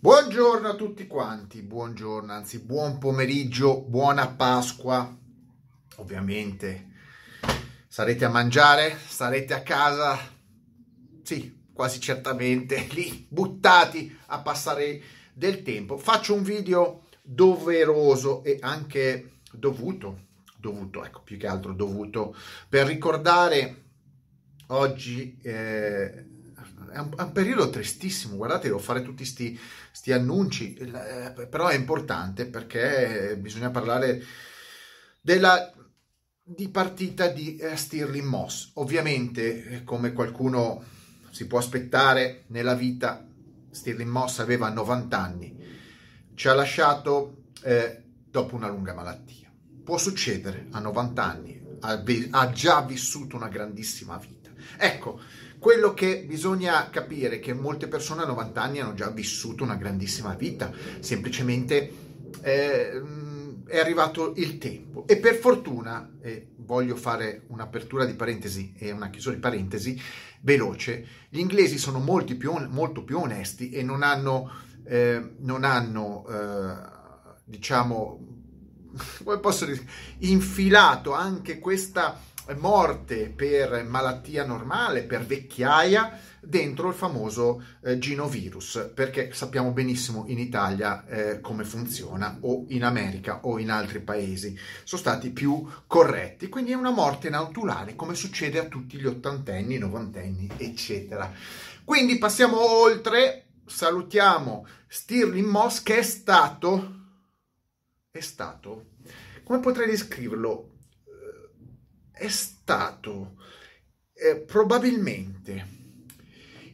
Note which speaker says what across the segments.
Speaker 1: Buongiorno a tutti quanti, buongiorno, anzi buon pomeriggio, buona Pasqua. Ovviamente sarete a mangiare, sarete a casa, sì, quasi certamente lì buttati a passare del tempo. Faccio un video doveroso e anche dovuto, dovuto, ecco, più che altro dovuto, per ricordare oggi eh, è un, è un, periodo tristissimo, guardate, devo fare tutti questi annunci, eh, però è importante perché bisogna parlare della di partita di eh, Stirling Moss. Ovviamente, eh, come qualcuno si può aspettare nella vita, Stirling Moss aveva 90 anni, ci ha lasciato eh, dopo una lunga malattia. Può succedere a 90 anni, ha, ha già vissuto una grandissima vita. Ecco, quello che bisogna capire è che molte persone a 90 anni hanno già vissuto una grandissima vita, semplicemente eh, è arrivato il tempo. E per fortuna, eh, voglio fare un'apertura di parentesi e una chiusura di parentesi veloce, gli inglesi sono più, molto più onesti e non hanno, eh, non hanno eh, diciamo, come posso dire, infilato anche questa morte per malattia normale, per vecchiaia, dentro il famoso eh, ginovirus, perché sappiamo benissimo in Italia eh, come funziona, o in America o in altri paesi, sono stati più corretti. Quindi è una morte naturale, come succede a tutti gli ottantenni, novantenni, eccetera. Quindi passiamo oltre, salutiamo Stirling Moss che è stato, è stato, come potrei descriverlo? È stato eh, probabilmente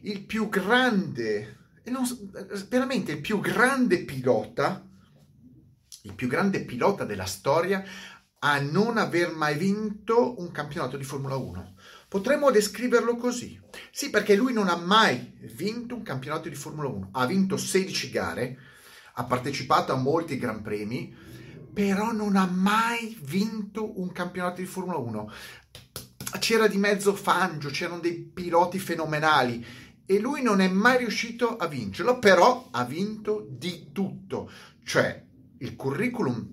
Speaker 1: il più grande, non, veramente il più grande pilota, il più grande pilota della storia a non aver mai vinto un campionato di Formula 1. Potremmo descriverlo così. Sì, perché lui non ha mai vinto un campionato di Formula 1. Ha vinto 16 gare, ha partecipato a molti Gran Premi, però non ha mai vinto un campionato di Formula 1. C'era di mezzo Fangio, c'erano dei piloti fenomenali e lui non è mai riuscito a vincerlo, però ha vinto di tutto, cioè il curriculum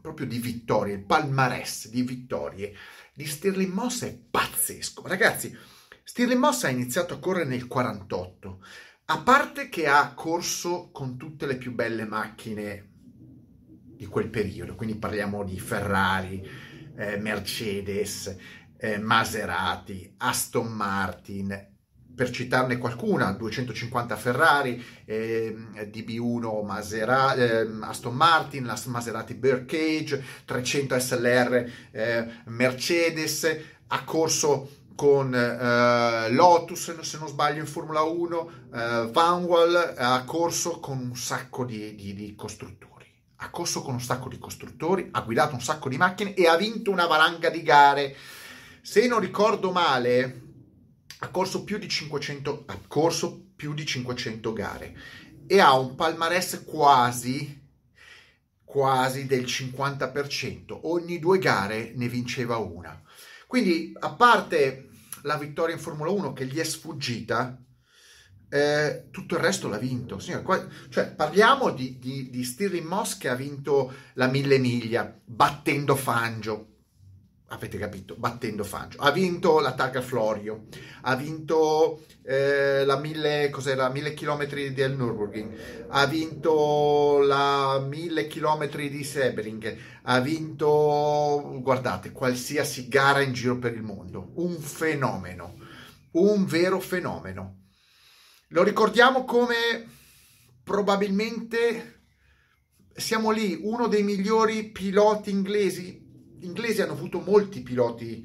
Speaker 1: proprio di vittorie, il palmarès di vittorie di Stirling Moss è pazzesco. Ragazzi, Stirling Moss ha iniziato a correre nel 48, a parte che ha corso con tutte le più belle macchine di quel periodo, quindi parliamo di Ferrari, eh, Mercedes, eh, Maserati, Aston Martin, per citarne qualcuna, 250 Ferrari, eh, DB1 Masera, eh, Aston Martin, la Maserati Birdcage, 300 SLR eh, Mercedes, ha corso con eh, Lotus, se non sbaglio, in Formula 1, eh, Vanwall ha corso con un sacco di, di, di costruttori ha corso con un sacco di costruttori, ha guidato un sacco di macchine e ha vinto una valanga di gare. Se non ricordo male, ha corso più di 500, ha corso più di 500 gare e ha un palmarès quasi quasi del 50%. Ogni due gare ne vinceva una. Quindi, a parte la vittoria in Formula 1 che gli è sfuggita, eh, tutto il resto l'ha vinto. Signore, qua, cioè, parliamo di, di, di Stirling Moss che ha vinto la mille miglia battendo Fangio. Avete capito? Battendo Fangio. Ha vinto la Targa Florio, ha vinto eh, la mille, cos'era, mille chilometri del Nürburgring, ha vinto la mille chilometri di Sebring, ha vinto, guardate, qualsiasi gara in giro per il mondo. Un fenomeno, un vero fenomeno. Lo ricordiamo come probabilmente siamo lì, uno dei migliori piloti inglesi. Gli inglesi hanno avuto molti piloti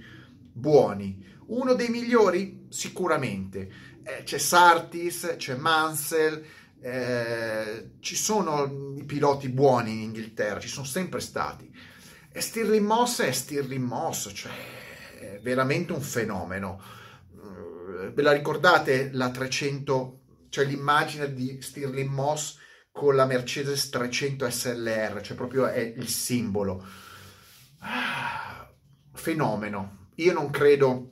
Speaker 1: buoni. Uno dei migliori? Sicuramente. Eh, c'è Sartis, c'è Mansell, eh, ci sono i piloti buoni in Inghilterra, ci sono sempre stati. E Stirling Moss è Stirling Moss, cioè è veramente un fenomeno. Ve la ricordate la 300 cioè l'immagine di Stirling Moss con la Mercedes 300 SLR, cioè proprio è il simbolo. Ah, fenomeno. Io non credo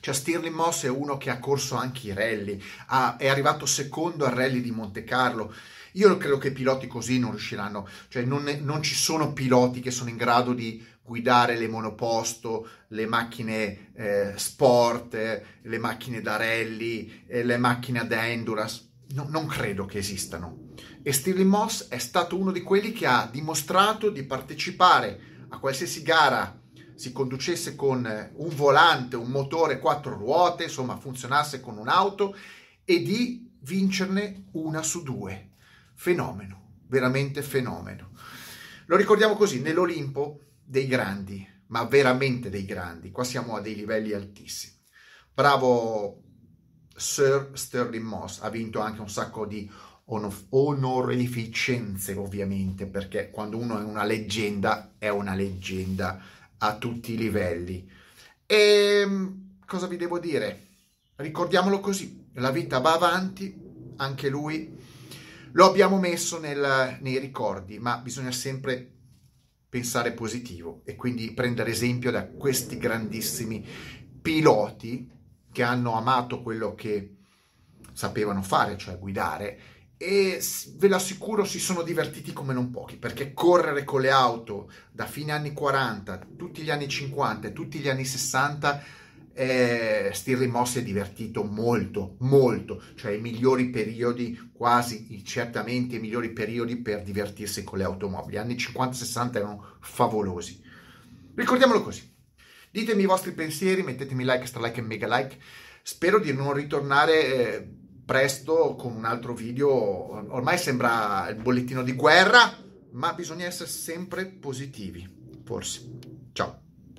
Speaker 1: Cioè Stirling Moss è uno che ha corso anche i rally, ha, è arrivato secondo al rally di Monte Carlo. Io credo che piloti così non riusciranno, cioè non, non ci sono piloti che sono in grado di guidare le monoposto, le macchine eh, sport, eh, le macchine da rally, eh, le macchine da endurance. No, non credo che esistano. E Stirling Moss è stato uno di quelli che ha dimostrato di partecipare a qualsiasi gara si conducesse con un volante, un motore quattro ruote, insomma funzionasse con un'auto e di vincerne una su due. Fenomeno, veramente fenomeno. Lo ricordiamo così, nell'Olimpo dei grandi, ma veramente dei grandi, qua siamo a dei livelli altissimi. Bravo Sir Sterling Moss, ha vinto anche un sacco di onorificenze ovviamente, perché quando uno è una leggenda, è una leggenda a tutti i livelli. E ehm, cosa vi devo dire? Ricordiamolo così, la vita va avanti, anche lui lo abbiamo messo nel, nei ricordi, ma bisogna sempre pensare positivo e quindi prendere esempio da questi grandissimi piloti che hanno amato quello che sapevano fare, cioè guidare, e ve lo assicuro si sono divertiti come non pochi perché correre con le auto da fine anni 40 tutti gli anni 50 e tutti gli anni 60 eh, Stirling Moss è divertito molto molto cioè i migliori periodi quasi certamente i migliori periodi per divertirsi con le automobili anni 50-60 erano favolosi ricordiamolo così ditemi i vostri pensieri mettetemi like stra e mega like spero di non ritornare eh, presto con un altro video. Ormai sembra il bollettino di guerra, ma bisogna essere sempre positivi, forse. Ciao.